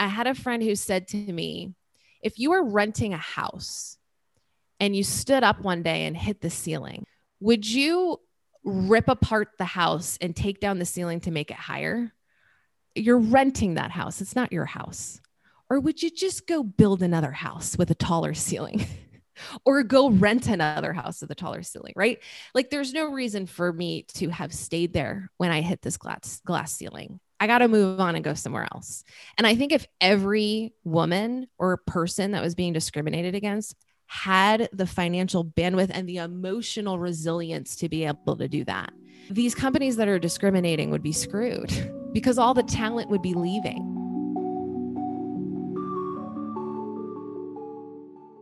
I had a friend who said to me, if you were renting a house and you stood up one day and hit the ceiling, would you rip apart the house and take down the ceiling to make it higher? You're renting that house, it's not your house. Or would you just go build another house with a taller ceiling? or go rent another house with a taller ceiling, right? Like there's no reason for me to have stayed there when I hit this glass glass ceiling. I got to move on and go somewhere else. And I think if every woman or person that was being discriminated against had the financial bandwidth and the emotional resilience to be able to do that, these companies that are discriminating would be screwed because all the talent would be leaving.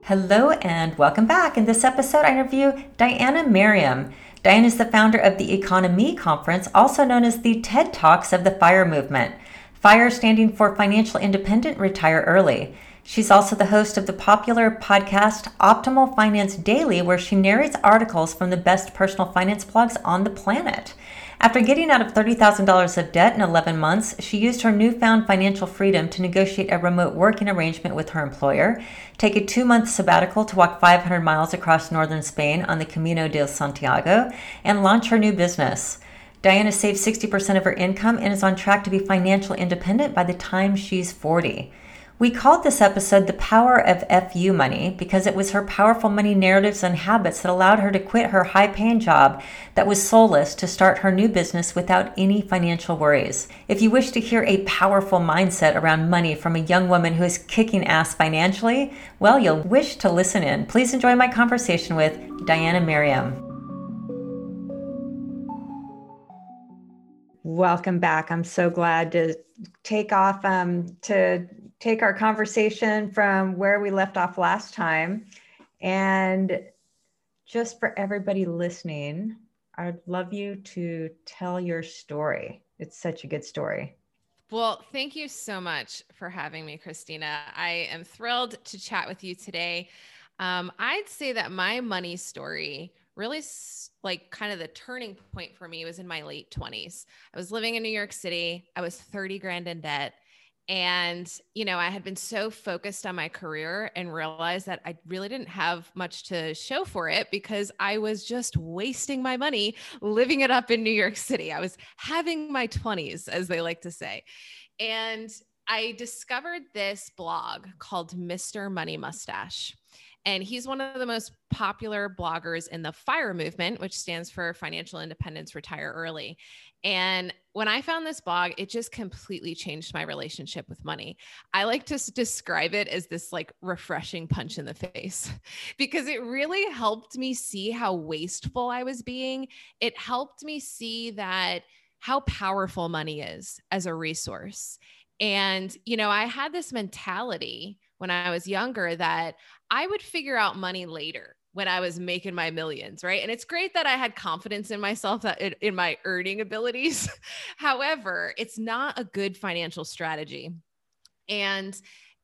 Hello and welcome back. In this episode, I interview Diana Merriam. Diana is the founder of the EconoMe Conference, also known as the TED Talks of the FIRE movement. FIRE standing for Financial Independent Retire Early. She's also the host of the popular podcast Optimal Finance Daily, where she narrates articles from the best personal finance blogs on the planet. After getting out of $30,000 of debt in 11 months, she used her newfound financial freedom to negotiate a remote working arrangement with her employer, take a two month sabbatical to walk 500 miles across northern Spain on the Camino de Santiago, and launch her new business. Diana saved 60% of her income and is on track to be financially independent by the time she's 40. We called this episode The Power of FU Money because it was her powerful money narratives and habits that allowed her to quit her high paying job that was soulless to start her new business without any financial worries. If you wish to hear a powerful mindset around money from a young woman who is kicking ass financially, well, you'll wish to listen in. Please enjoy my conversation with Diana Merriam. Welcome back. I'm so glad to take off um, to take our conversation from where we left off last time. And just for everybody listening, I'd love you to tell your story. It's such a good story. Well, thank you so much for having me, Christina. I am thrilled to chat with you today. Um, I'd say that my money story really like kind of the turning point for me was in my late 20s. I was living in New York City. I was 30 grand in debt. And, you know, I had been so focused on my career and realized that I really didn't have much to show for it because I was just wasting my money living it up in New York City. I was having my 20s, as they like to say. And I discovered this blog called Mr. Money Mustache. And he's one of the most popular bloggers in the FIRE movement, which stands for Financial Independence Retire Early. And when I found this blog, it just completely changed my relationship with money. I like to describe it as this like refreshing punch in the face because it really helped me see how wasteful I was being. It helped me see that how powerful money is as a resource. And, you know, I had this mentality when I was younger that I would figure out money later when I was making my millions, right? And it's great that I had confidence in myself that in, in my earning abilities. However, it's not a good financial strategy. And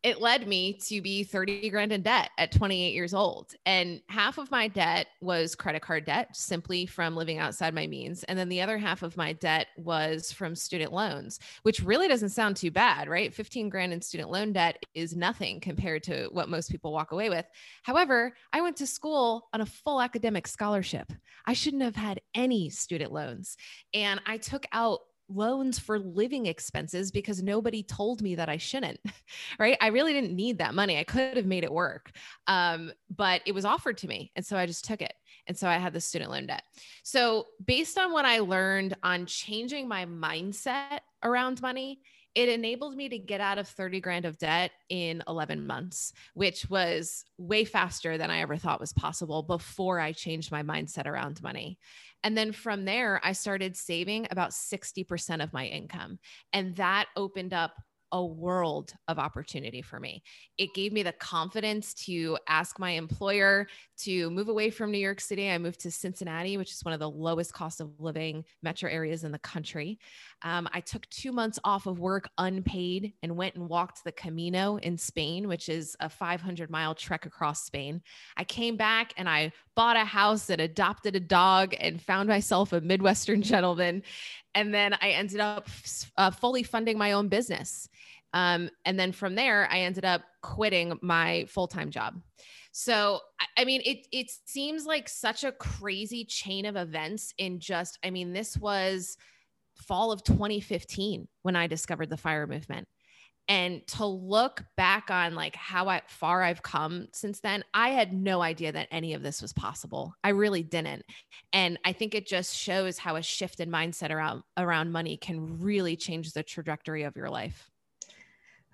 it led me to be 30 grand in debt at 28 years old. And half of my debt was credit card debt simply from living outside my means. And then the other half of my debt was from student loans, which really doesn't sound too bad, right? 15 grand in student loan debt is nothing compared to what most people walk away with. However, I went to school on a full academic scholarship. I shouldn't have had any student loans. And I took out loans for living expenses because nobody told me that I shouldn't, right? I really didn't need that money. I could have made it work, um, but it was offered to me. And so I just took it. And so I had the student loan debt. So, based on what I learned on changing my mindset around money, it enabled me to get out of 30 grand of debt in 11 months, which was way faster than I ever thought was possible before I changed my mindset around money. And then from there, I started saving about 60% of my income. And that opened up a world of opportunity for me. It gave me the confidence to ask my employer to move away from New York City. I moved to Cincinnati, which is one of the lowest cost of living metro areas in the country. Um, I took two months off of work unpaid and went and walked the Camino in Spain, which is a 500 mile trek across Spain. I came back and I bought a house and adopted a dog and found myself a Midwestern gentleman. And then I ended up uh, fully funding my own business Um, and then from there, I ended up quitting my full time job. So, I mean, it it seems like such a crazy chain of events in just, I mean, this was fall of 2015 when I discovered the fire movement and to look back on like how I, far I've come since then, I had no idea that any of this was possible. I really didn't. And I think it just shows how a shift in mindset around around money can really change the trajectory of your life.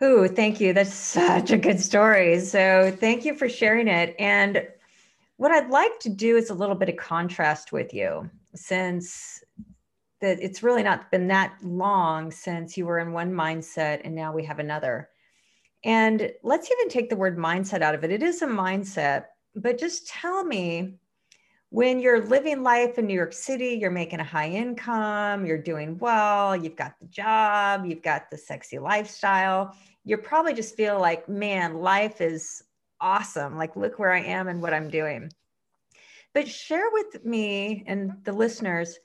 Oh, thank you. That's such a good story. So, thank you for sharing it. And what I'd like to do is a little bit of contrast with you since that it's really not been that long since you were in one mindset and now we have another. And let's even take the word mindset out of it. It is a mindset, but just tell me when you're living life in New York City, you're making a high income, you're doing well, you've got the job, you've got the sexy lifestyle. You probably just feel like, man, life is awesome. Like, look where I am and what I'm doing. But share with me and the listeners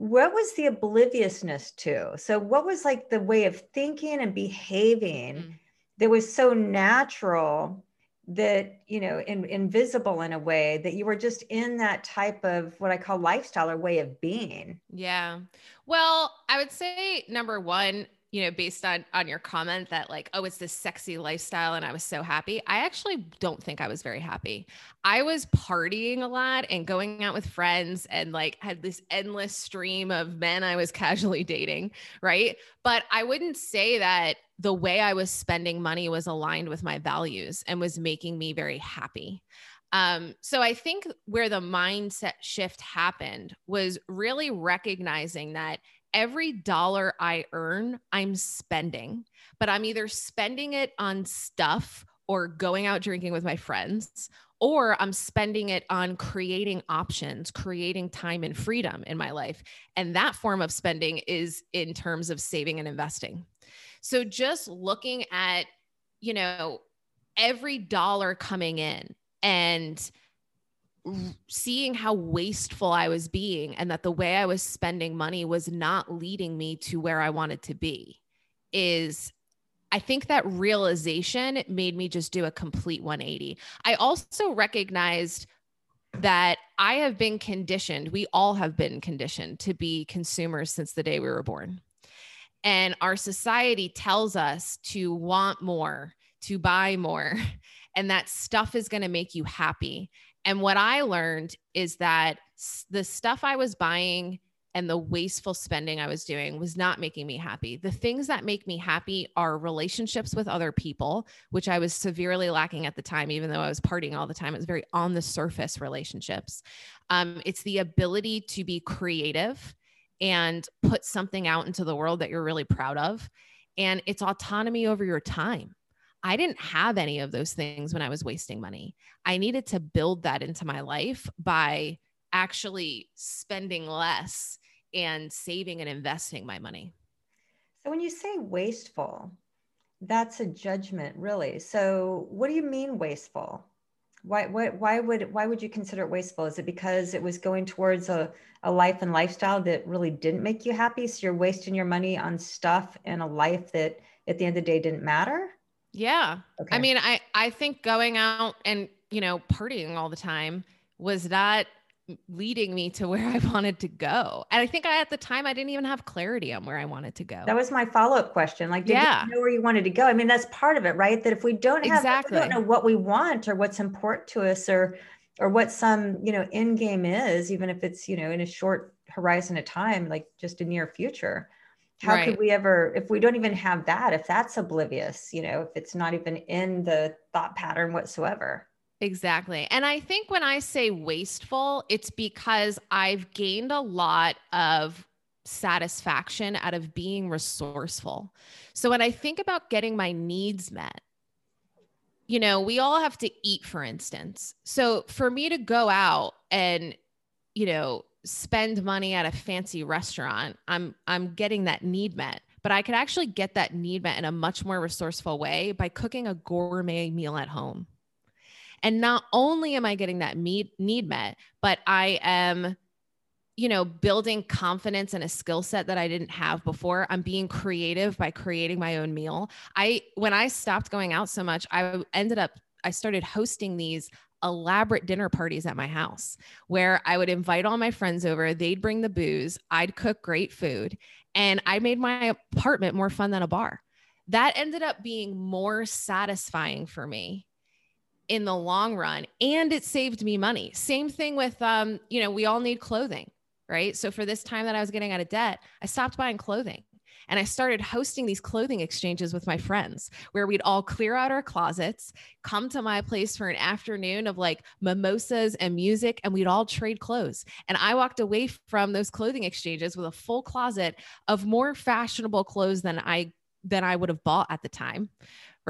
what was the obliviousness to? So, what was like the way of thinking and behaving mm-hmm. that was so natural that, you know, in, invisible in a way that you were just in that type of what I call lifestyle or way of being? Yeah. Well, I would say number one, you know, based on on your comment that like, oh, it's this sexy lifestyle and I was so happy. I actually don't think I was very happy. I was partying a lot and going out with friends and like had this endless stream of men I was casually dating, right? But I wouldn't say that the way I was spending money was aligned with my values and was making me very happy. Um, so I think where the mindset shift happened was really recognizing that every dollar I earn, I'm spending, but I'm either spending it on stuff or going out drinking with my friends, or I'm spending it on creating options, creating time and freedom in my life. And that form of spending is in terms of saving and investing. So just looking at, you know, every dollar coming in and seeing how wasteful I was being and that the way I was spending money was not leading me to where I wanted to be is I think that realization made me just do a complete 180. I also recognized that I have been conditioned, we all have been conditioned to be consumers since the day we were born. And our society tells us to want more, to buy more, and that stuff is going to make you happy. And what I learned is that the stuff I was buying and the wasteful spending I was doing was not making me happy. The things that make me happy are relationships with other people, which I was severely lacking at the time, even though I was partying all the time. It was very on the surface relationships. Um, it's the ability to be creative and put something out into the world that you're really proud of. And it's autonomy over your time. I didn't have any of those things when I was wasting money. I needed to build that into my life by actually spending less and saving and investing my money. So when you say wasteful, that's a judgment really. So what do you mean wasteful? Why, why, why would why would you consider it wasteful? Is it because it was going towards a, a life and lifestyle that really didn't make you happy? So you're wasting your money on stuff and a life that at the end of the day didn't matter? Yeah. Okay. I mean, I I think going out and, you know, partying all the time was that leading me to where I wanted to go. And I think I at the time I didn't even have clarity on where I wanted to go. That was my follow-up question. Like, did yeah. you know where you wanted to go? I mean, that's part of it, right? That if we don't have exactly. we don't know what we want or what's important to us or or what some, you know, end game is, even if it's, you know, in a short horizon of time, like just a near future how right. could we ever if we don't even have that if that's oblivious you know if it's not even in the thought pattern whatsoever exactly and i think when i say wasteful it's because i've gained a lot of satisfaction out of being resourceful. So when i think about getting my needs met you know we all have to eat for instance. So for me to go out and you know spend money at a fancy restaurant i'm i'm getting that need met. But i could actually get that need met in a much more resourceful way by cooking a gourmet meal at home and not only am i getting that need need met but i am you know, building confidence and a skill set that I didn't have before. I'm being creative by creating my own meal. I, when I stopped going out so much, I ended up, I started hosting these elaborate dinner parties at my house where I would invite all my friends over. They'd bring the booze, I'd cook great food, and I made my apartment more fun than a bar. That ended up being more satisfying for me in the long run and it saved me money. Same thing with um, you know, we all need clothing right? So for this time that I was getting out of debt, I stopped buying clothing. And I started hosting these clothing exchanges with my friends where we'd all clear out our closets, come to my place for an afternoon of like mimosas and music, and we'd all trade clothes. And I walked away from those clothing exchanges with a full closet of more fashionable clothes than I than I would have bought at the time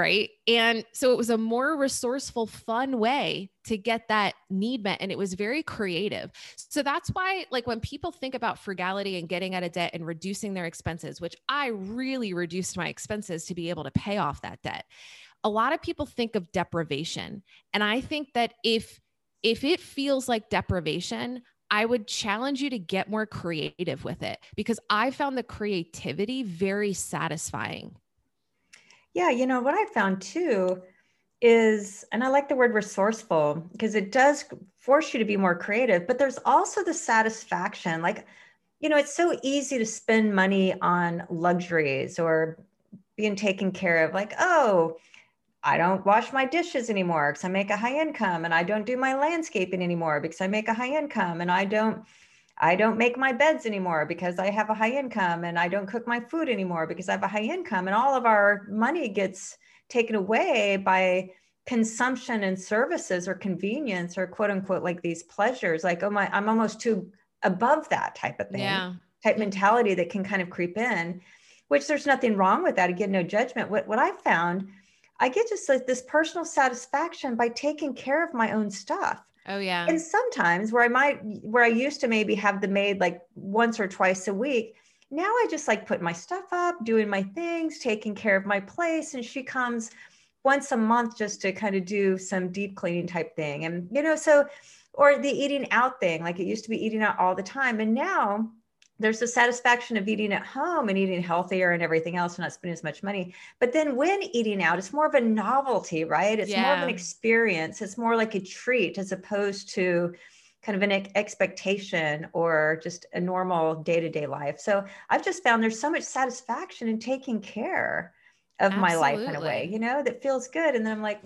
right? And so it was a more resourceful, fun way to get that need met. And it was very creative. So that's why, like, when people think about frugality and getting out of debt and reducing their expenses, which I really reduced my expenses to be able to pay off that debt, a lot of people think of deprivation. And I think that if if it feels like deprivation, I would challenge you to get more creative with it because I found the creativity very satisfying. Yeah, you know, what I found too is, and I like the word resourceful because it does force you to be more creative, but there's also the satisfaction. Like, you know, it's so easy to spend money on luxuries or being taken care of, like, oh, I don't wash my dishes anymore because I make a high income and I don't do my landscaping anymore because I make a high income and I don't I don't make my beds anymore because I have a high income and I don't cook my food anymore because I have a high income. And all of our money gets taken away by consumption and services or convenience or quote unquote like these pleasures. Like, oh my, I'm almost too above that type of thing, yeah. type mentality that can kind of creep in, which there's nothing wrong with that. Again, no judgment. What, what I found, I get just like this personal satisfaction by taking care of my own stuff. Oh yeah. And sometimes where I might where I used to maybe have the maid like once or twice a week, now I just like put my stuff up, doing my things, taking care of my place and she comes once a month just to kind of do some deep cleaning type thing. And you know, so or the eating out thing, like it used to be eating out all the time and now there's the satisfaction of eating at home and eating healthier and everything else and not spending as much money. But then when eating out, it's more of a novelty, right? It's yeah. more of an experience. It's more like a treat as opposed to kind of an expectation or just a normal day-to-day life. So I've just found there's so much satisfaction in taking care of Absolutely. my life in a way, you know, that feels good. And then I'm like,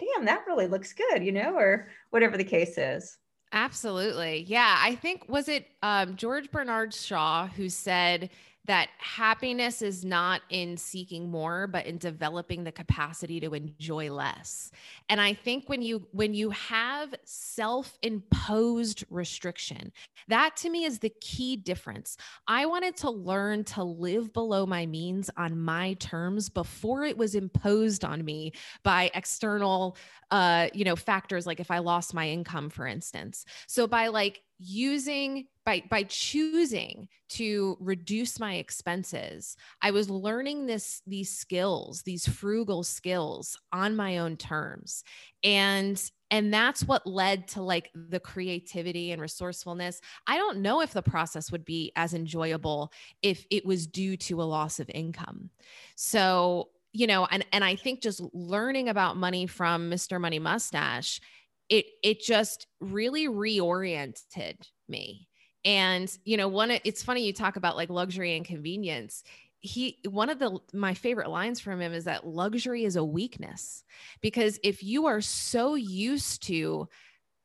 damn, that really looks good, you know, or whatever the case is. Absolutely. Yeah. I think, was it um, George Bernard Shaw who said that happiness is not in seeking more but in developing the capacity to enjoy less. And i think when you when you have self-imposed restriction that to me is the key difference. I wanted to learn to live below my means on my terms before it was imposed on me by external uh you know factors like if i lost my income for instance. So by like using by by choosing to reduce my expenses i was learning this these skills these frugal skills on my own terms. And and that's what led to like the creativity and resourcefulness. I don't know if the process would be as enjoyable if it was due to a loss of income. So you know and and i think just learning about money from mr money mustache it it just really reoriented me. And you know one it's funny you talk about like luxury and convenience. He one of the my favorite lines from him is that luxury is a weakness because if you are so used to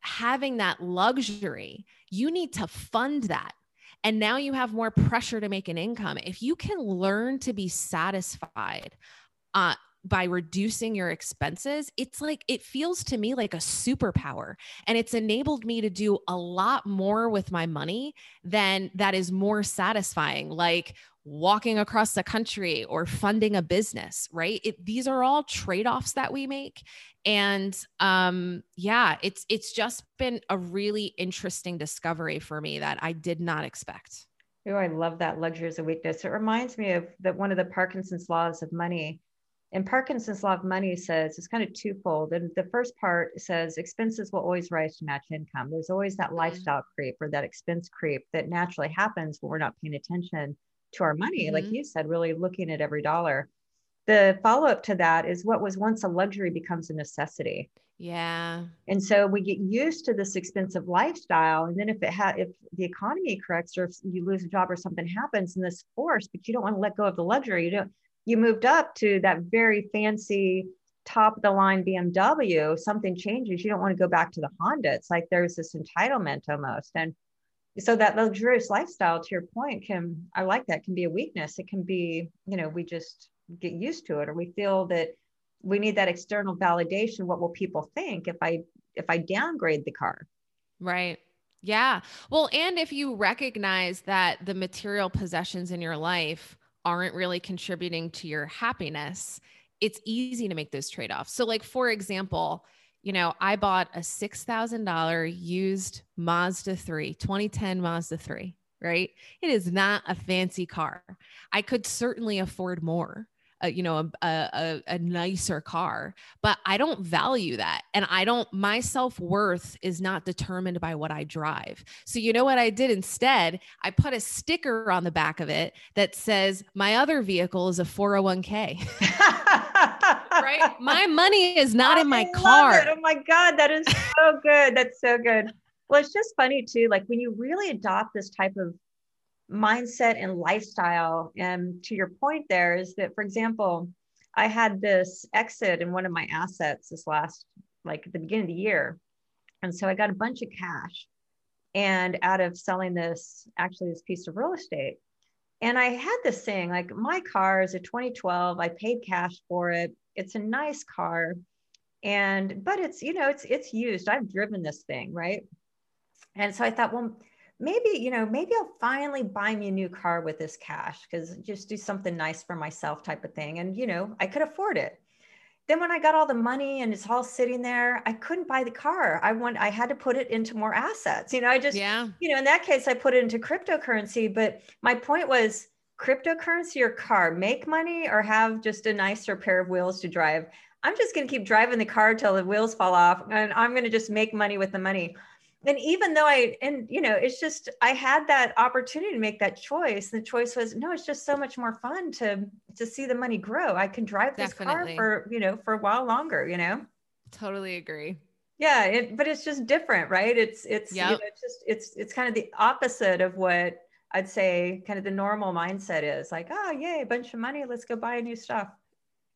having that luxury you need to fund that. And now you have more pressure to make an income. If you can learn to be satisfied uh, by reducing your expenses, it's like it feels to me like a superpower. And it's enabled me to do a lot more with my money than that is more satisfying, like walking across the country or funding a business, right? It, these are all trade-offs that we make. And um, yeah, it's it's just been a really interesting discovery for me that I did not expect. Oh, I love that luxury is a weakness. It reminds me of that one of the Parkinson's laws of money And Parkinson's law of money says it's kind of twofold. And the first part says expenses will always rise to match income. There's always that mm-hmm. lifestyle creep or that expense creep that naturally happens when we're not paying attention to our money. Mm-hmm. Like you said, really looking at every dollar. The follow up to that is what was once a luxury becomes a necessity. Yeah. And so we get used to this expensive lifestyle. And then if it had, if the economy corrects or if you lose a job or something happens in this force, but you don't want to let go of the luxury, you don't, you moved up to that very fancy top of the line BMW, something changes. You don't want to go back to the Honda. It's like there's this entitlement almost. And so that luxurious lifestyle, to your point, can, I like that, can be a weakness. It can be, you know, we just get used to it or we feel that we need that external validation what will people think if i if i downgrade the car right yeah well and if you recognize that the material possessions in your life aren't really contributing to your happiness it's easy to make those trade-offs. So like for example you know i bought a $6000 used mazda 3 2010 mazda 3 right? It is not a fancy car. I could certainly afford more a, you know, a, a, a nicer car, but I don't value that. And I don't, my self worth is not determined by what I drive. So, you know what I did instead? I put a sticker on the back of it that says, my other vehicle is a 401k. right? My money is not I in my car. It. Oh my God, that is so good. That's so good. Well, it's just funny too. Like when you really adopt this type of mindset and lifestyle. And to your point, there is that, for example, I had this exit in one of my assets this last, like at the beginning of the year. And so I got a bunch of cash and out of selling this, actually, this piece of real estate. And I had this thing like my car is a 2012, I paid cash for it. It's a nice car. And, but it's, you know, it's, it's used. I've driven this thing, right? And so I thought, well, maybe you know maybe i'll finally buy me a new car with this cash because just do something nice for myself type of thing and you know i could afford it. Then when i got all the money and it's all sitting there i couldn't buy the car. I want i had to put it into more assets. You know i just yeah. you know in that case i put it into cryptocurrency but my point was cryptocurrency or car make money or have just a nicer pair of wheels to drive. I'm just going to keep driving the car till the wheels fall off and i'm going to just make money with the money and even though I, and you know, it's just, I had that opportunity to make that choice. The choice was, no, it's just so much more fun to, to see the money grow. I can drive this Definitely. car for, you know, for a while longer, you know? Totally agree. Yeah. It, but it's just different, right? It's, it's, yep. you know, it's just, it's, it's kind of the opposite of what I'd say kind of the normal mindset is like, oh, yay, a bunch of money. Let's go buy a new stuff.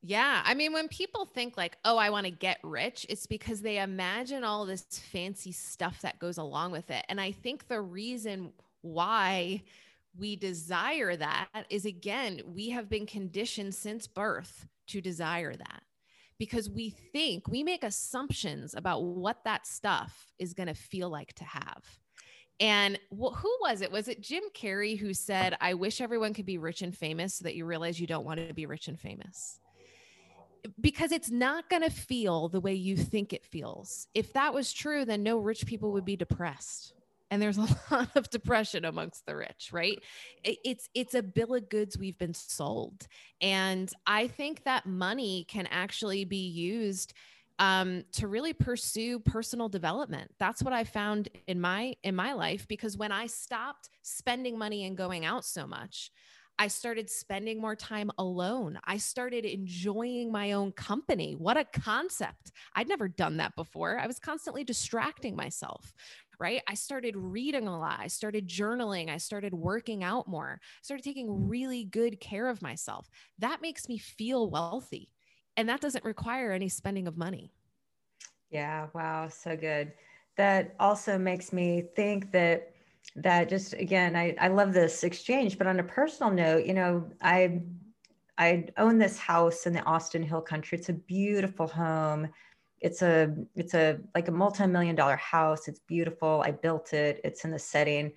Yeah. I mean, when people think like, oh, I want to get rich, it's because they imagine all this fancy stuff that goes along with it. And I think the reason why we desire that is again, we have been conditioned since birth to desire that because we think we make assumptions about what that stuff is going to feel like to have. And who was it? Was it Jim Carrey who said, I wish everyone could be rich and famous so that you realize you don't want to be rich and famous? Because it's not going to feel the way you think it feels. If that was true, then no rich people would be depressed. And there's a lot of depression amongst the rich, right? It's it's a bill of goods we've been sold. And I think that money can actually be used um, to really pursue personal development. That's what I found in my in my life because when I stopped spending money and going out so much, I started spending more time alone. I started enjoying my own company. What a concept. I'd never done that before. I was constantly distracting myself, right? I started reading a lot. I started journaling. I started working out more. I started taking really good care of myself. That makes me feel wealthy. And that doesn't require any spending of money. Yeah. Wow. So good. That also makes me think that that just again I, I love this exchange but on a personal note you know i i own this house in the austin hill country. It's a beautiful home. It's a it's a like a multi-million dollar house. It's beautiful. I built it. It's in the setting.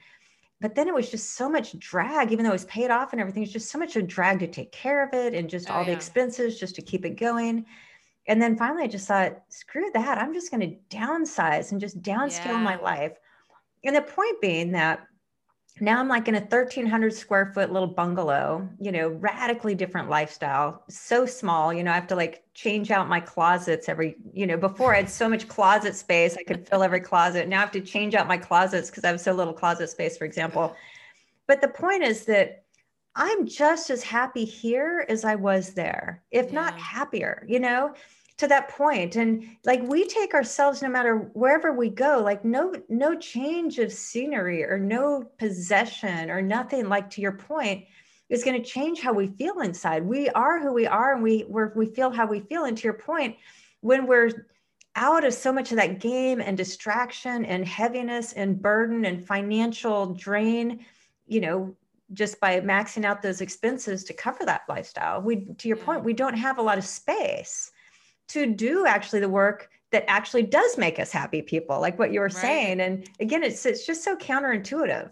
But then it was just so much drag even though it was paid off and everything it's just so much a drag to take care of it and just oh, all yeah. the expenses just to keep it going. And then finally i just thought screw that. I'm just going to downsize and just downscale yeah. my life and the point being that now I'm like in a 1300 square foot little bungalow, you know, radically different lifestyle, so small, you know, I have to like change out my closets every, you know, before I had so much closet space, I could fill every closet. Now I have to change out my closets because I have so little closet space, for example. But the point is that I'm just as happy here as I was there, if yeah. not happier, you know? To that point. And like we take ourselves no matter wherever we go like no no change of scenery or no possession or nothing like to your point is going to change how we feel inside. We are who we are and we we we feel how we feel. And to your point when we're out of so much of that game and distraction and heaviness and burden and financial drain you know just by maxing out those expenses to cover that lifestyle we to your point we don't have a lot of space to do actually the work that actually does make us happy people like what you were right. saying. And again it's it's just so counterintuitive.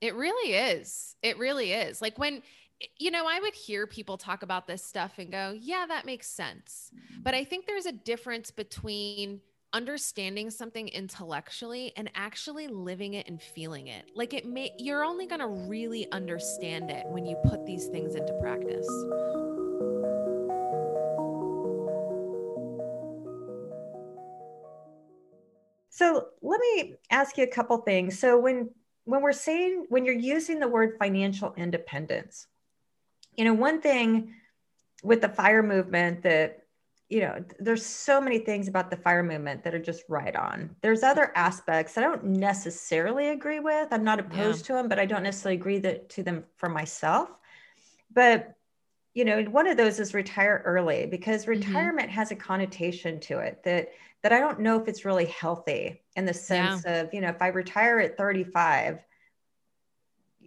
It really is. It really is. Like when you know i would hear people talk about this stuff and go yeah that makes sense. But i think there's a difference between understanding something intellectually and actually living it and feeling it. Like it may you're only going to really understand it when you put these things into practice So let me ask you a couple things. So when when we're saying when you're using the word financial independence, you know, one thing with the fire movement that you know, there's so many things about the fire movement that are just right on. There's other aspects I don't necessarily agree with. I'm not opposed yeah. to them, but I don't necessarily agree that, to them for myself. But you know, one of those is retire early because mm-hmm. retirement mm-hmm. has a connotation to it that that I don't know if it's really healthy in the sense yeah. of, you know, if I retire at 35,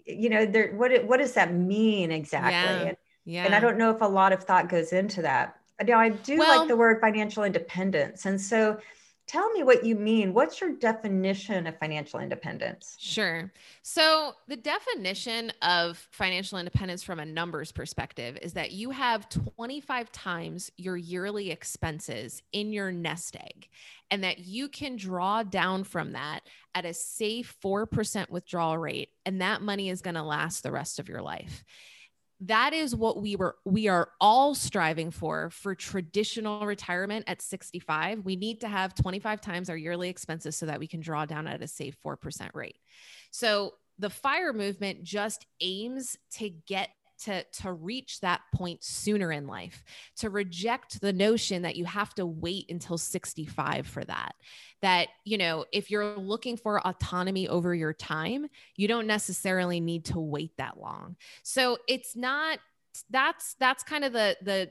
you know, there what what does that mean exactly? Yeah. And, yeah. and I don't know if a lot of thought goes into that. Now I do well, like the word financial independence. And so tell me what you mean. What's your definition of financial independence? Sure. So, the definition of financial independence from a numbers perspective is that you have 25 times your yearly expenses in your nest egg, and that you can draw down from that at a safe 4% withdrawal rate, and that money is going to last the rest of your life that is what we were we are all striving for for traditional retirement at 65 we need to have 25 times our yearly expenses so that we can draw down at a safe 4% rate. So the fire movement just aims to get to to reach that point sooner in life to reject the notion that you have to wait until 65 for that. That you know if you're looking for autonomy over your time you don't necessarily need to wait that long. So it's not that's that's kind of the the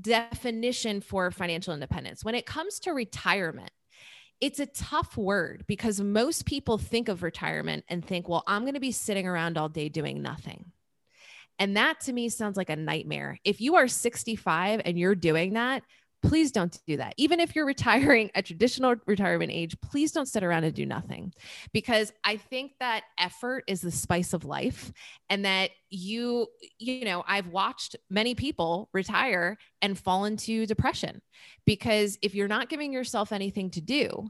definition for financial independence. When it comes to retirement it's a tough word because most people think of retirement and think, well, I'm going to be sitting around all day doing nothing. And that to me sounds like a nightmare. If you are 65 and you're doing that, please don't do that. Even if you're retiring at traditional retirement age, please don't sit around and do nothing because I think that effort is the spice of life and that you, you know, I've watched many people retire and fall into depression because if you're not giving yourself anything to do,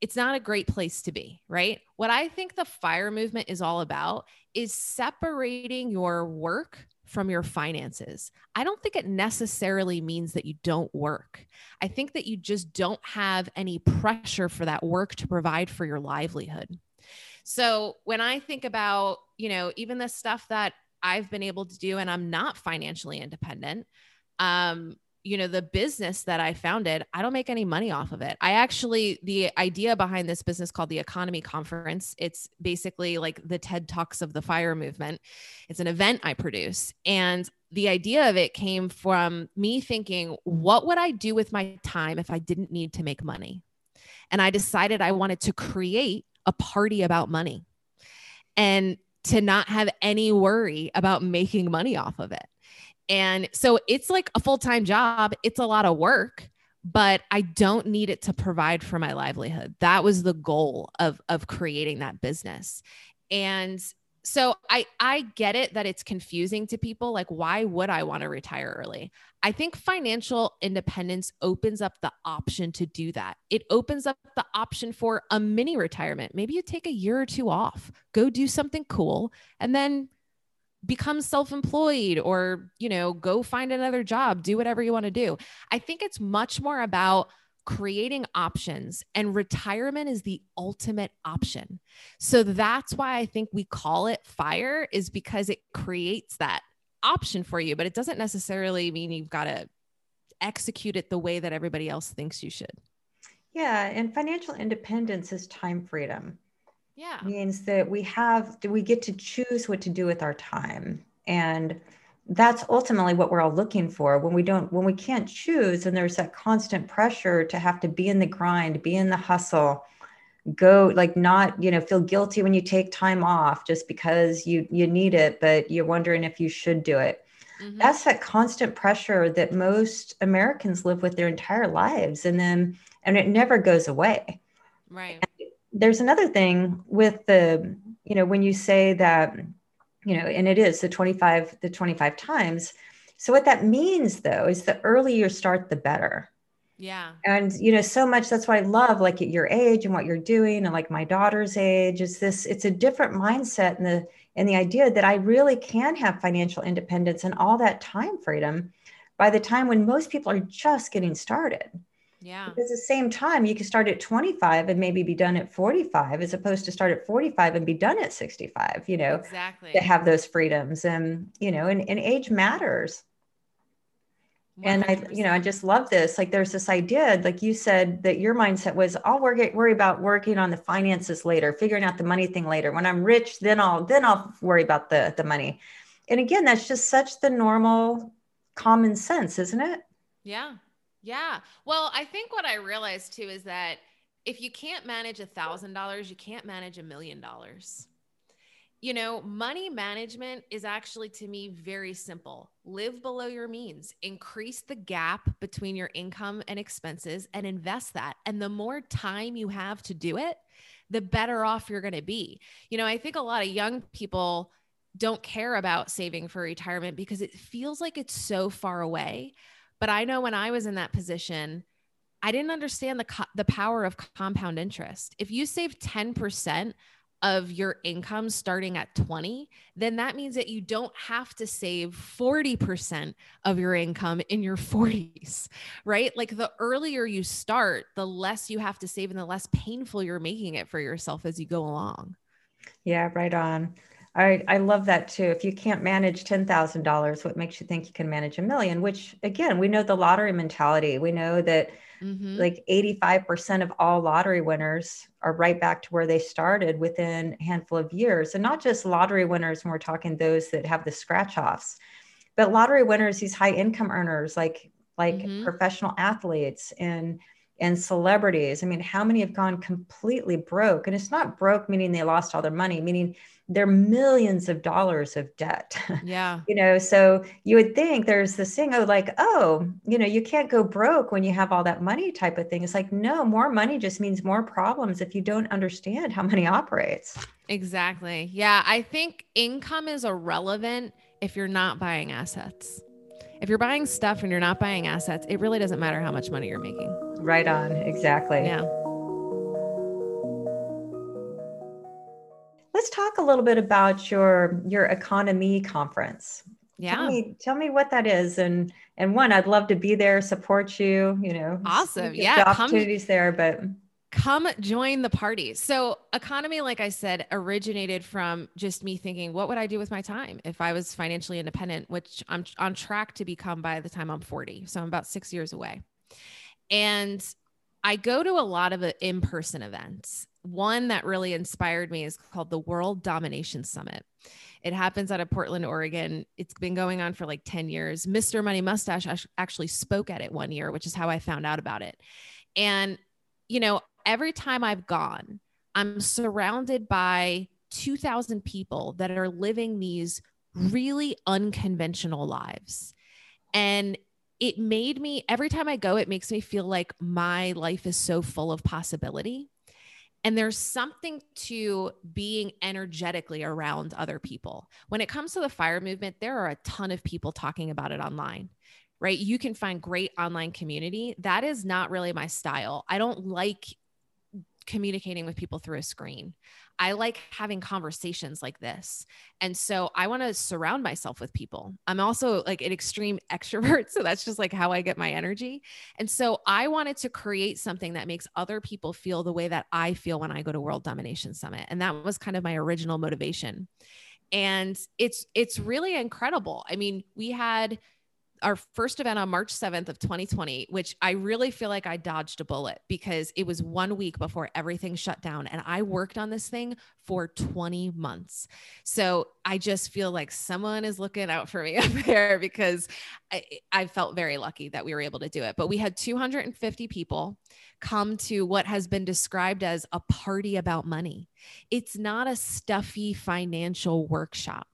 it's not a great place to be, right? What I think the fire movement is all about is separating your work from your finances. I don't think it necessarily means that you don't work. I think that you just don't have any pressure for that work to provide for your livelihood. So when I think about, you know, even the stuff that I've been able to do and I'm not financially independent, um, you know the business that i founded i don't make any money off of it. I actually the idea behind this business called the EconoMe conference it's basically like the ted talks of the fire movement. It's an event i produce. And the idea of it came from me thinking what would i do with my time if i didn't need to make money? And i decided i wanted to create a party about money and to not have any worry about making money off of it and so it's like a full time job, it's a lot of work. But I don't need it to provide for my livelihood. That was the goal of, of creating that business. And so I I get it that it's confusing to people like why would I want to retire early? I think financial independence opens up the option to do that. It opens up the option for a mini retirement. Maybe you take a year or two off, go do something cool and then become self-employed or, you know, go find another job, do whatever you want to do. I think it's much more about creating options and retirement is the ultimate option. So that's why I think we call it fire is because it creates that option for you, but it doesn't necessarily mean you've got to execute it the way that everybody else thinks you should. Yeah, and financial independence is time freedom. Yeah. Means that we have we get to choose what to do with our time. And that's ultimately what we're all looking for when we don't when we can't choose and there's that constant pressure to have to be in the grind be in the hustle go like not you know feel guilty when you take time off just because you you need it but you're wondering if you should do it mm-hmm. that's that constant pressure that most americans live with their entire lives and then and it never goes away right there's another thing with the you know when you say that you know, and it is the 25, the 25 times. So what that means though is the earlier you start, the better. Yeah. And you know, so much that's what I love, like at your age and what you're doing, and like my daughter's age, is this it's a different mindset and the and the idea that I really can have financial independence and all that time freedom by the time when most people are just getting started. Yeah. Because at the same time, you can start at 25 and maybe be done at 45, as opposed to start at 45 and be done at 65, you know, exactly to have those freedoms. And, you know, and, and age matters. 100%. And I, you know, I just love this. Like there's this idea, like you said, that your mindset was I'll worry, worry about working on the finances later, figuring out the money thing later. When I'm rich, then I'll then I'll worry about the the money. And again, that's just such the normal common sense, isn't it? Yeah. Yeah. Well, I think what I realized too is that if you can't manage a thousand dollars, you can't manage a million dollars. You know, money management is actually to me very simple. Live below your means, increase the gap between your income and expenses, and invest that. And the more time you have to do it, the better off you're going to be. You know, I think a lot of young people don't care about saving for retirement because it feels like it's so far away. But I know when I was in that position, I didn't understand the co- the power of compound interest. If you save 10% of your income starting at 20, then that means that you don't have to save 40% of your income in your 40s, right? Like the earlier you start, the less you have to save and the less painful you're making it for yourself as you go along. Yeah, right on. I, I love that too. If you can't manage $10,000, what makes you think you can manage a million? Which, again, we know the lottery mentality. We know that mm-hmm. like 85% of all lottery winners are right back to where they started within a handful of years. And not just lottery winners when we're talking those that have the scratch offs, but lottery winners, these high income earners like like mm-hmm. professional athletes and and celebrities. I mean, how many have gone completely broke? And it's not broke meaning they lost all their money, meaning they're millions of dollars of debt. Yeah. you know, so you would think there's this thing of like, oh, you know, you can't go broke when you have all that money type of thing. It's like, no, more money just means more problems if you don't understand how money operates. Exactly. Yeah. I think income is irrelevant if you're not buying assets. If you're buying stuff and you're not buying assets, it really doesn't matter how much money you're making. Right on. Exactly. Yeah. Let's talk a little bit about your your EconoMe conference. Yeah. Tell me, tell me what that is. And and one, I'd love to be there, support you, you know. Awesome. Yeah. The opportunities come, there, but come join the party. So EconoMe, like I said, originated from just me thinking, what would I do with my time if I was financially independent, which I'm on track to become by the time I'm 40. So I'm about six years away. And I go to a lot of uh, in-person events one that really inspired me is called the World Domination Summit. It happens out of Portland, Oregon. It's been going on for like 10 years. Mr. Money Mustache actually spoke at it one year, which is how I found out about it. And, you know, every time I've gone, I'm surrounded by 2,000 people that are living these really unconventional lives. And it made me, every time I go, it makes me feel like my life is so full of possibility And there's something to being energetically around other people. When it comes to the fire movement, there are a ton of people talking about it online, right? You can find great online community. That is not really my style. I don't like communicating with people through a screen. I like having conversations like this. And so I want to surround myself with people. I'm also like an extreme extrovert. So that's just like how I get my energy. And so I wanted to create something that makes other people feel the way that I feel when I go to World Domination Summit. And that was kind of my original motivation. And it's it's really incredible. I mean, we had our first event on March 7th of 2020, which I really feel like I dodged a bullet because it was one week before everything shut down. And I worked on this thing for 20 months. So I just feel like someone is looking out for me up there because I, I felt very lucky that we were able to do it. But we had 250 people come to what has been described as a party about money. It's not a stuffy financial workshop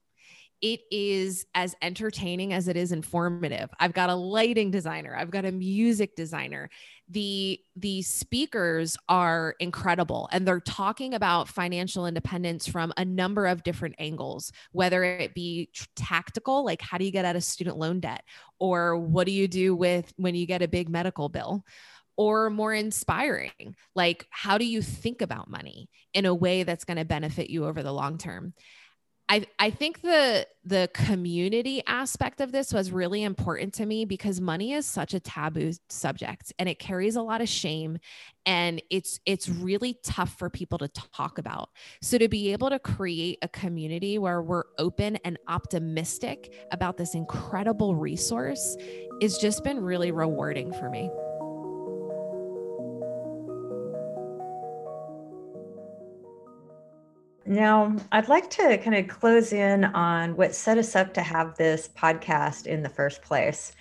it is as entertaining as it is informative. I've got a lighting designer, I've got a music designer. The the speakers are incredible and they're talking about financial independence from a number of different angles, whether it be tactical like how do you get out of student loan debt or what do you do with when you get a big medical bill? or more inspiring like how do you think about money in a way that's going to benefit you over the long term I, I think the the community aspect of this was really important to me because money is such a taboo subject and it carries a lot of shame and it's it's really tough for people to talk about. So to be able to create a community where we're open and optimistic about this incredible resource has just been really rewarding for me. Now, I'd like to kind of close in on what set us up to have this podcast in the first place.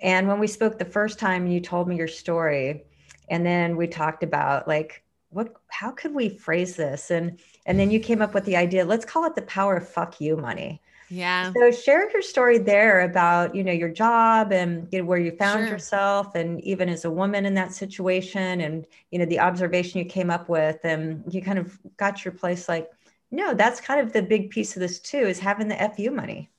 And when we spoke the first time, you told me your story, and then we talked about like what how could we phrase this and and then you came up with the idea let's call it the power of fuck you money yeah so share your story there about you know your job and you know, where you found sure. yourself and even as a woman in that situation and you know the observation you came up with and you kind of got your place like no, that's kind of the big piece of this too is having the FU money.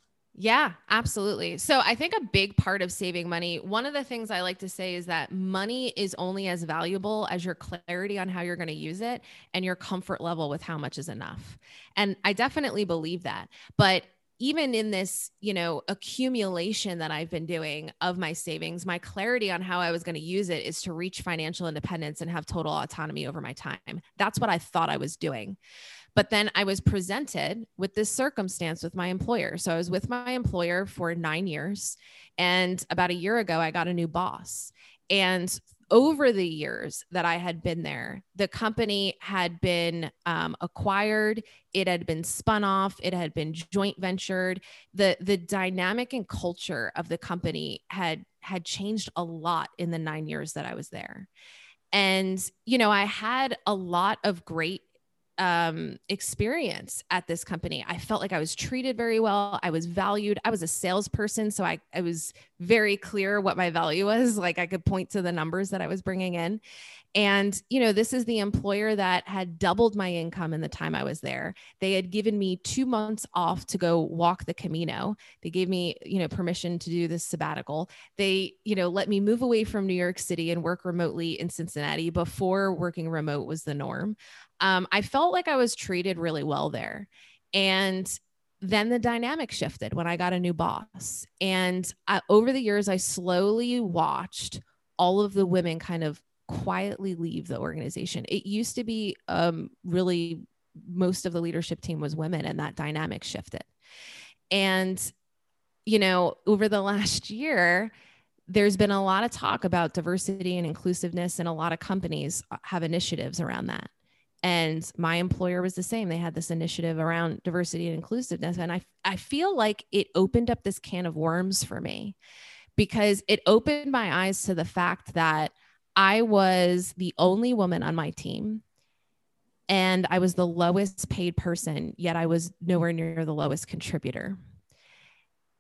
Yeah, absolutely. So I think a big part of saving money, one of the things I like to say is that money is only as valuable as your clarity on how you're going to use it and your comfort level with how much is enough. And I definitely believe that. But even in this, you know, accumulation that I've been doing of my savings, my clarity on how I was going to use it is to reach financial independence and have total autonomy over my time. That's what I thought I was doing. But then I was presented with this circumstance with my employer. So I was with my employer for nine years. And about a year ago, I got a new boss. And over the years that I had been there, the company had been um, acquired, it had been spun off, it had been joint ventured. the The dynamic and culture of the company had had changed a lot in the nine years that I was there. And you know, I had a lot of great um, experience at this company. I felt like I was treated very well. I was valued. I was a salesperson, so I, I was very clear what my value was. Like I could point to the numbers that I was bringing in. And, you know, this is the employer that had doubled my income in the time I was there. They had given me two months off to go walk the Camino. They gave me, you know, permission to do this sabbatical. They, you know, let me move away from New York City and work remotely in Cincinnati before working remote was the norm um, I felt like I was treated really well there. And then the dynamic shifted when I got a new boss. And I, over the years, I slowly watched all of the women kind of quietly leave the organization. It used to be um, really most of the leadership team was women, and that dynamic shifted. And, you know, over the last year, there's been a lot of talk about diversity and inclusiveness, and a lot of companies have initiatives around that and my employer was the same. They had this initiative around diversity and inclusiveness. And i i feel like it opened up this can of worms for me because it opened my eyes to the fact that i was the only woman on my team and i was the lowest paid person yet i was nowhere near the lowest contributor.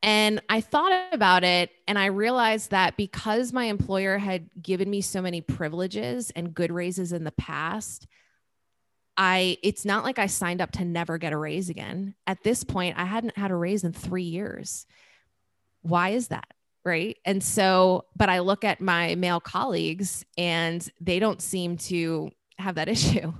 And I thought about it and I realized that because my employer had given me so many privileges and good raises in the past, I it's not like I signed up to never get a raise again. At this point, I hadn't had a raise in 3 years. Why is that? Right? And so, but I look at my male colleagues and they don't seem to have that issue.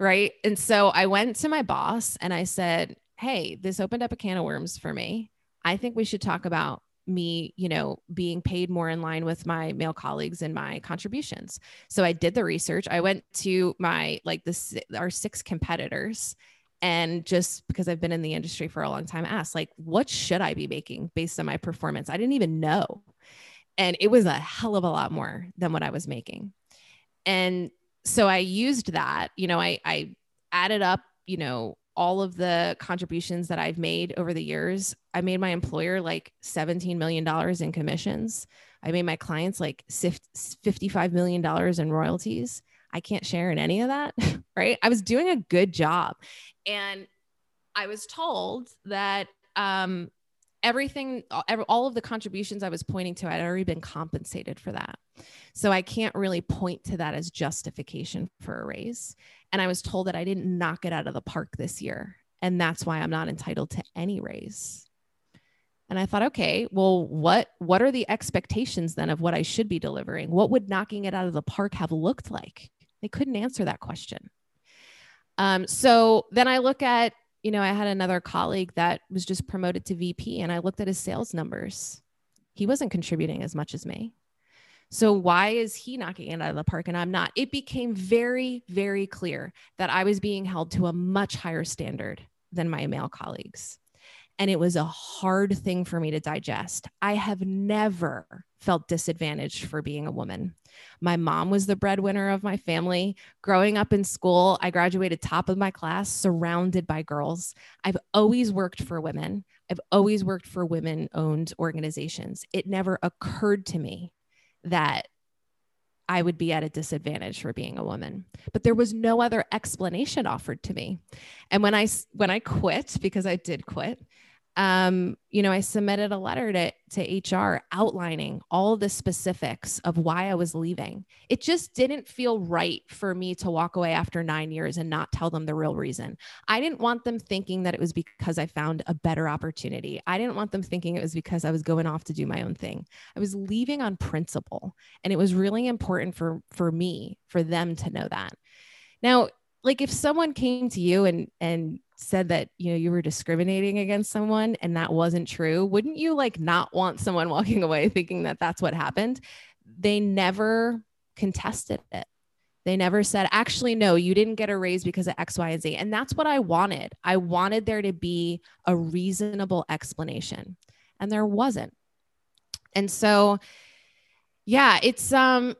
Right? And so I went to my boss and I said, "Hey, this opened up a can of worms for me. I think we should talk about me, you know, being paid more in line with my male colleagues and my contributions. So I did the research. I went to my like this our six competitors and just because I've been in the industry for a long time asked like what should I be making based on my performance? I didn't even know. And it was a hell of a lot more than what I was making. And so I used that, you know, I I added up, you know, all of the contributions that I've made over the years, I made my employer like $17 million in commissions. I made my clients like $55 million in royalties. I can't share in any of that, right? I was doing a good job. And I was told that um, everything, all of the contributions I was pointing to, I'd already been compensated for that. So I can't really point to that as justification for a raise. And I was told that I didn't knock it out of the park this year. And that's why I'm not entitled to any raise. And I thought, okay, well, what what are the expectations then of what I should be delivering? What would knocking it out of the park have looked like? They couldn't answer that question. Um, so then I look at, you know, I had another colleague that was just promoted to VP, and I looked at his sales numbers. He wasn't contributing as much as me. So why is he knocking it out of the park and I'm not? It became very, very clear that I was being held to a much higher standard than my male colleagues. And it was a hard thing for me to digest. I have never felt disadvantaged for being a woman. My mom was the breadwinner of my family. Growing up in school, I graduated top of my class, surrounded by girls. I've always worked for women. I've always worked for women owned organizations. It never occurred to me that I would be at a disadvantage for being a woman. But there was no other explanation offered to me. And when I when I quit because I did quit, um, you know, I submitted a letter to, to HR outlining all the specifics of why I was leaving. It just didn't feel right for me to walk away after nine years and not tell them the real reason. I didn't want them thinking that it was because I found a better opportunity. I didn't want them thinking it was because I was going off to do my own thing. I was leaving on principle. And it was really important for, for me, for them to know that. Now, like if someone came to you and and said that you know you were discriminating against someone and that wasn't true wouldn't you like not want someone walking away thinking that that's what happened? They never contested it. They never said actually no you didn't get a raise because of x y and z. And that's what i wanted. I wanted there to be a reasonable explanation and there wasn't. And so yeah it's um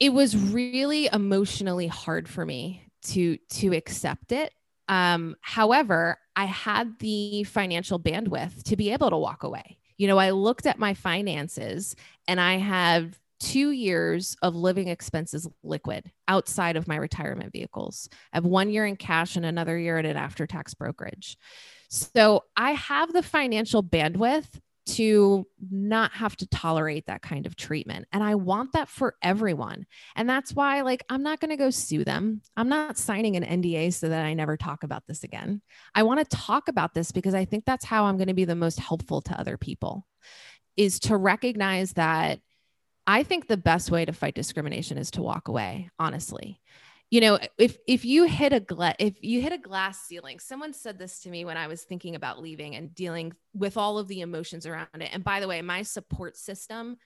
it was really emotionally hard for me to to accept it um, however, I had the financial bandwidth to be able to walk away. You know, I looked at my finances and I have two years of living expenses liquid outside of my retirement vehicles. I have one year in cash and another year at an after tax brokerage. So I have the financial bandwidth to not have to tolerate that kind of treatment. And I want that for everyone. And that's why, like, I'm not going to go sue them. I'm not signing an NDA so that I never talk about this again. I want to talk about this because I think that's how I'm going to be the most helpful to other people is to recognize that I think the best way to fight discrimination is to walk away, honestly you know if if you hit a gla- if you hit a glass ceiling someone said this to me when i was thinking about leaving and dealing with all of the emotions around it. And by the way my support system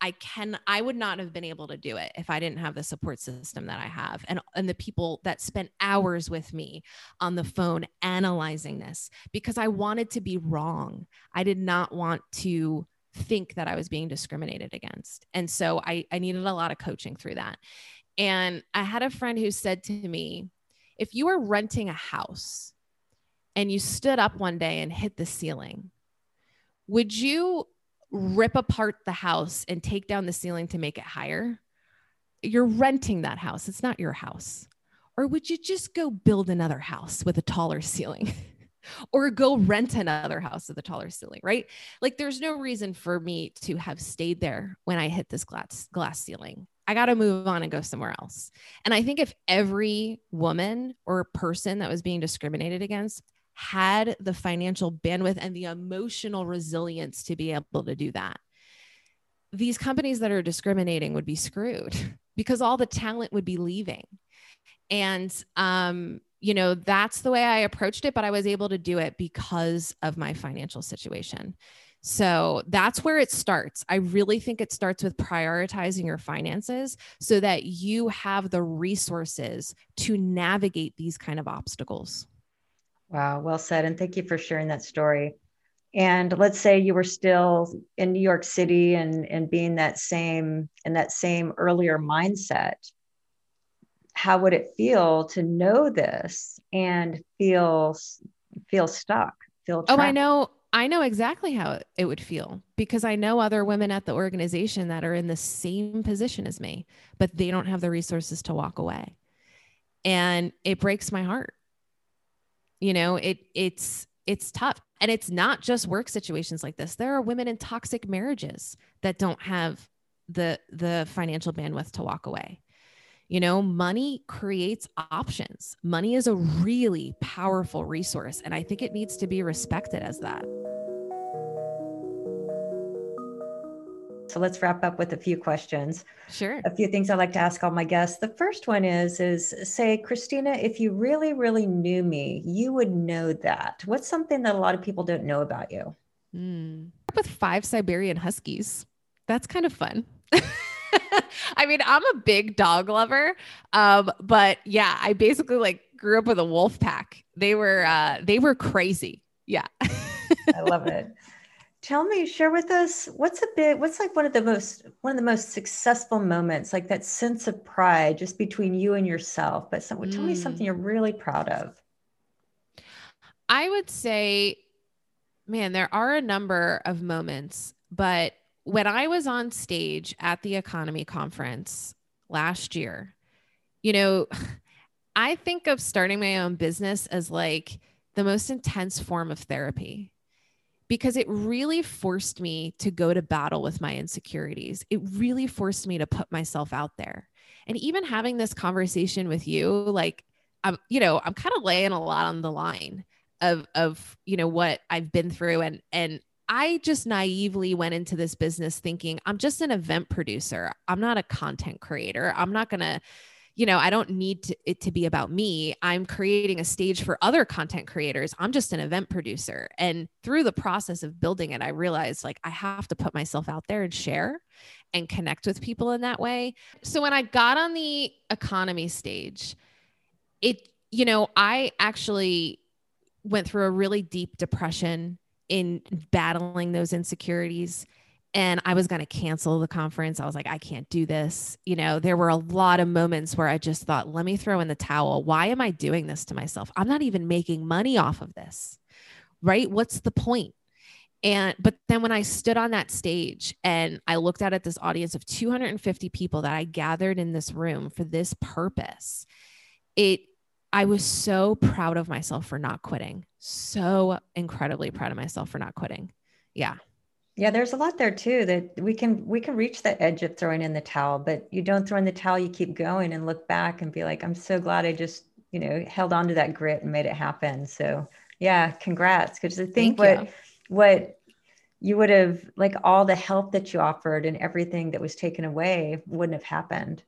i can i would not have been able to do it if i didn't have the support system that i have and and the people that spent hours with me on the phone analyzing this because i wanted to be wrong. I did not want to think that i was being discriminated against. And so i i needed a lot of coaching through that and I had a friend who said to me, if you were renting a house and you stood up one day and hit the ceiling, would you rip apart the house and take down the ceiling to make it higher? You're renting that house, it's not your house. Or would you just go build another house with a taller ceiling? or go rent another house with a taller ceiling, right? Like there's no reason for me to have stayed there when I hit this glass glass ceiling. I got to move on and go somewhere else. And I think if every woman or person that was being discriminated against had the financial bandwidth and the emotional resilience to be able to do that, these companies that are discriminating would be screwed because all the talent would be leaving. And, um, you know, that's the way I approached it, but I was able to do it because of my financial situation. So that's where it starts. I really think it starts with prioritizing your finances so that you have the resources to navigate these kind of obstacles. Wow, well said. And thank you for sharing that story. And let's say you were still in New York City and, and being that same in that same earlier mindset. How would it feel to know this and feel feel stuck? Feel trapped? Oh, I know I know exactly how it would feel because I know other women at the organization that are in the same position as me, but they don't have the resources to walk away. And it breaks my heart. You know, it it's it's tough. And it's not just work situations like this. There are women in toxic marriages that don't have the the financial bandwidth to walk away. You know, money creates options. Money is a really powerful resource, and I think it needs to be respected as that. So let's wrap up with a few questions. Sure. A few things I like to ask all my guests. The first one is is say, Krisstina, if you really, really knew me, you would know that. What's something that a lot of people don't know about you? Mm. With five Siberian Huskies. That's kind of fun. I mean, I'm a big dog lover. Um, but yeah, I basically like grew up with a wolf pack. They were uh they were crazy. Yeah. I love it. Tell me, share with us what's a bit what's like one of the most one of the most successful moments, like that sense of pride just between you and yourself. But some, mm. tell me something mm. you're really proud of. I would say, man, there are a number of moments, but when I was on stage at the EconoMe conference last year, you know, I think of starting my own business as like the most intense form of therapy because it really forced me to go to battle with my insecurities. It really forced me to put myself out there. And even having this conversation with you, like, I'm, you know, I'm kind of laying a lot on the line of, of, you know, what I've been through. And, and I just naively went into this business thinking I'm just an event producer. I'm not a content creator. I'm not going to, you know, I don't need to, it to be about me. I'm creating a stage for other content creators. I'm just an event producer. And through the process of building it, I realized like I have to put myself out there and share and connect with people in that way. So when I got on the EconoMe stage, it, you know, I actually went through a really deep depression in battling those insecurities and I was going to cancel the conference. I was like, I can't do this. You know, there were a lot of moments where I just thought, let me throw in the towel. Why am I doing this to myself? I'm not even making money off of this. Right? What's the point? And but then when I stood on that stage and I looked out at this audience of 250 people that I gathered in this room for this purpose, it I was so proud of myself for not quitting. So incredibly proud of myself for not quitting. Yeah. Yeah, there's a lot there too that we can we can reach the edge of throwing in the towel, but you don't throw in the towel, you keep going and look back and be like, I'm so glad I just, you know, held on to that grit and made it happen. So yeah, congrats. Because I think Thank what you. what you would have like all the help that you offered and everything that was taken away wouldn't have happened.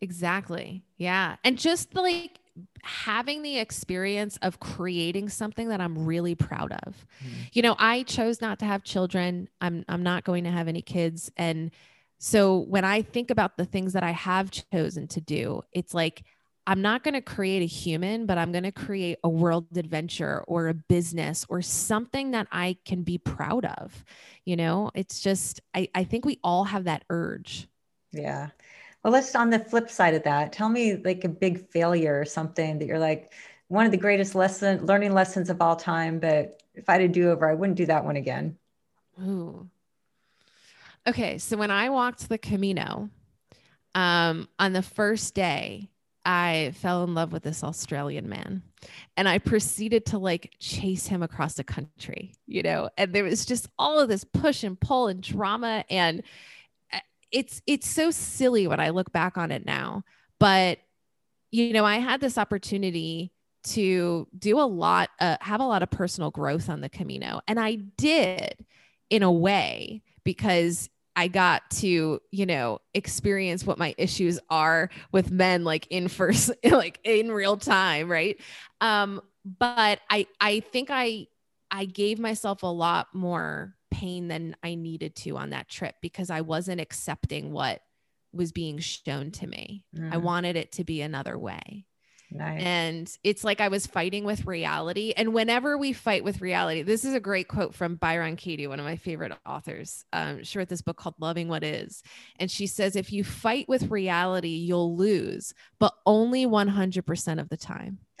Exactly. Yeah. And just like having the experience of creating something that I'm really proud of. Mm-hmm. You know, I chose not to have children. I'm I'm not going to have any kids and so when I think about the things that I have chosen to do, it's like I'm not going to create a human, but I'm going to create a world adventure or a business or something that I can be proud of. You know, it's just, I, I think we all have that urge. Yeah. Well, let's on the flip side of that. Tell me like a big failure or something that you're like one of the greatest lesson learning lessons of all time. But if I had to do over, I wouldn't do that one again. Ooh. Okay, so when I walked the Camino, um, on the first day, I fell in love with this Australian man and I proceeded to like chase him across the country, you know, and there was just all of this push and pull and drama. And it's it's so silly when I look back on it now. But you know, I had this opportunity to do a lot, uh, have a lot of personal growth on the Camino, and I did in a way because I got to, you know, experience what my issues are with men like in first like in real time, right? Um but I I think I I gave myself a lot more pain than I needed to on that trip because I wasn't accepting what was being shown to me. Mm. I wanted it to be another way. Nice. And it's like I was fighting with reality. And whenever we fight with reality, this is a great quote from Byron Katie, one of my favorite authors. Um, she wrote this book called Loving What Is. And she says, if you fight with reality, you'll lose, but only 100% of the time.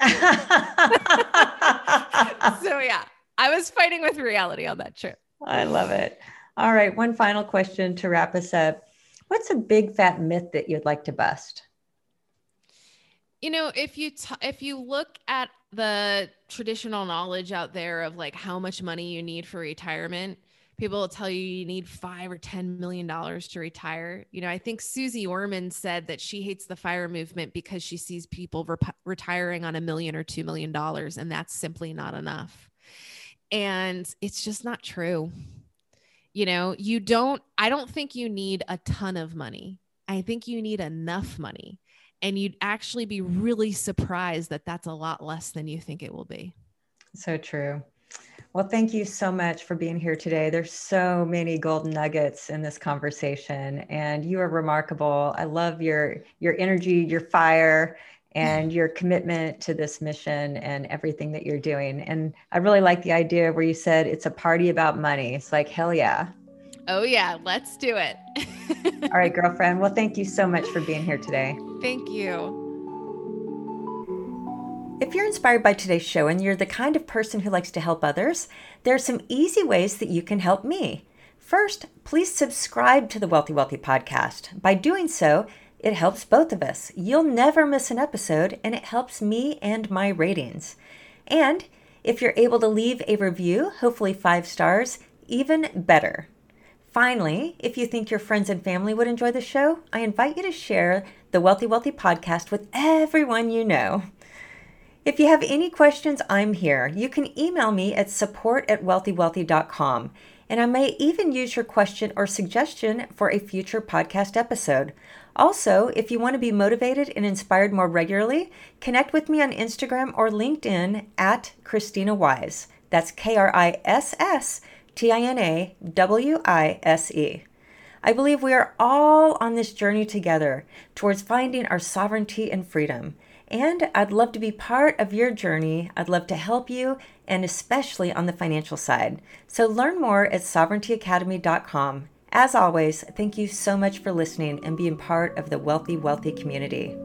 so, yeah, I was fighting with reality on that trip. I love it. All right. One final question to wrap us up. What's a big fat myth that you'd like to bust? you know if you t- if you look at the traditional knowledge out there of like how much money you need for retirement people will tell you you need five or ten million dollars to retire you know i think Suze Orman said that she hates the fire movement because she sees people retiring on a million or two million dollars and that's simply not enough and it's just not true you know you don't i don't think you need a ton of money i think you need enough money and you'd actually be really surprised that that's a lot less than you think it will be. So true. Well, thank you so much for being here today. There's so many golden nuggets in this conversation and you are remarkable. I love your your energy, your fire and your commitment to this mission and everything that you're doing. And I really like the idea where you said it's a party about money. It's like hell yeah. Oh yeah, let's do it. All right, girlfriend. Well, thank you so much for being here today. Thank you. If you're inspired by today's show and you're the kind of person who likes to help others, there are some easy ways that you can help me. First, please subscribe to the Wealthy Wealthy podcast. By doing so, it helps both of us. You'll never miss an episode, and it helps me and my ratings. And if you're able to leave a review, hopefully five stars, even better. Finally, if you think your friends and family would enjoy the show, I invite you to share the Wealthy Wealthy podcast with everyone you know. If you have any questions, I'm here. You can email me at support at wealthywealthy.com, and I may even use your question or suggestion for a future podcast episode. Also, if you want to be motivated and inspired more regularly, connect with me on Instagram or LinkedIn at Krisstina Wise. That's K R I S S T I N A W I S E. I believe we are all on this journey together towards finding our sovereignty and freedom. And I'd love to be part of your journey. I'd love to help you, and especially on the financial side. So learn more at sovereigntyacademy.com. As always, thank you so much for listening and being part of the Wealthy Wealthy community.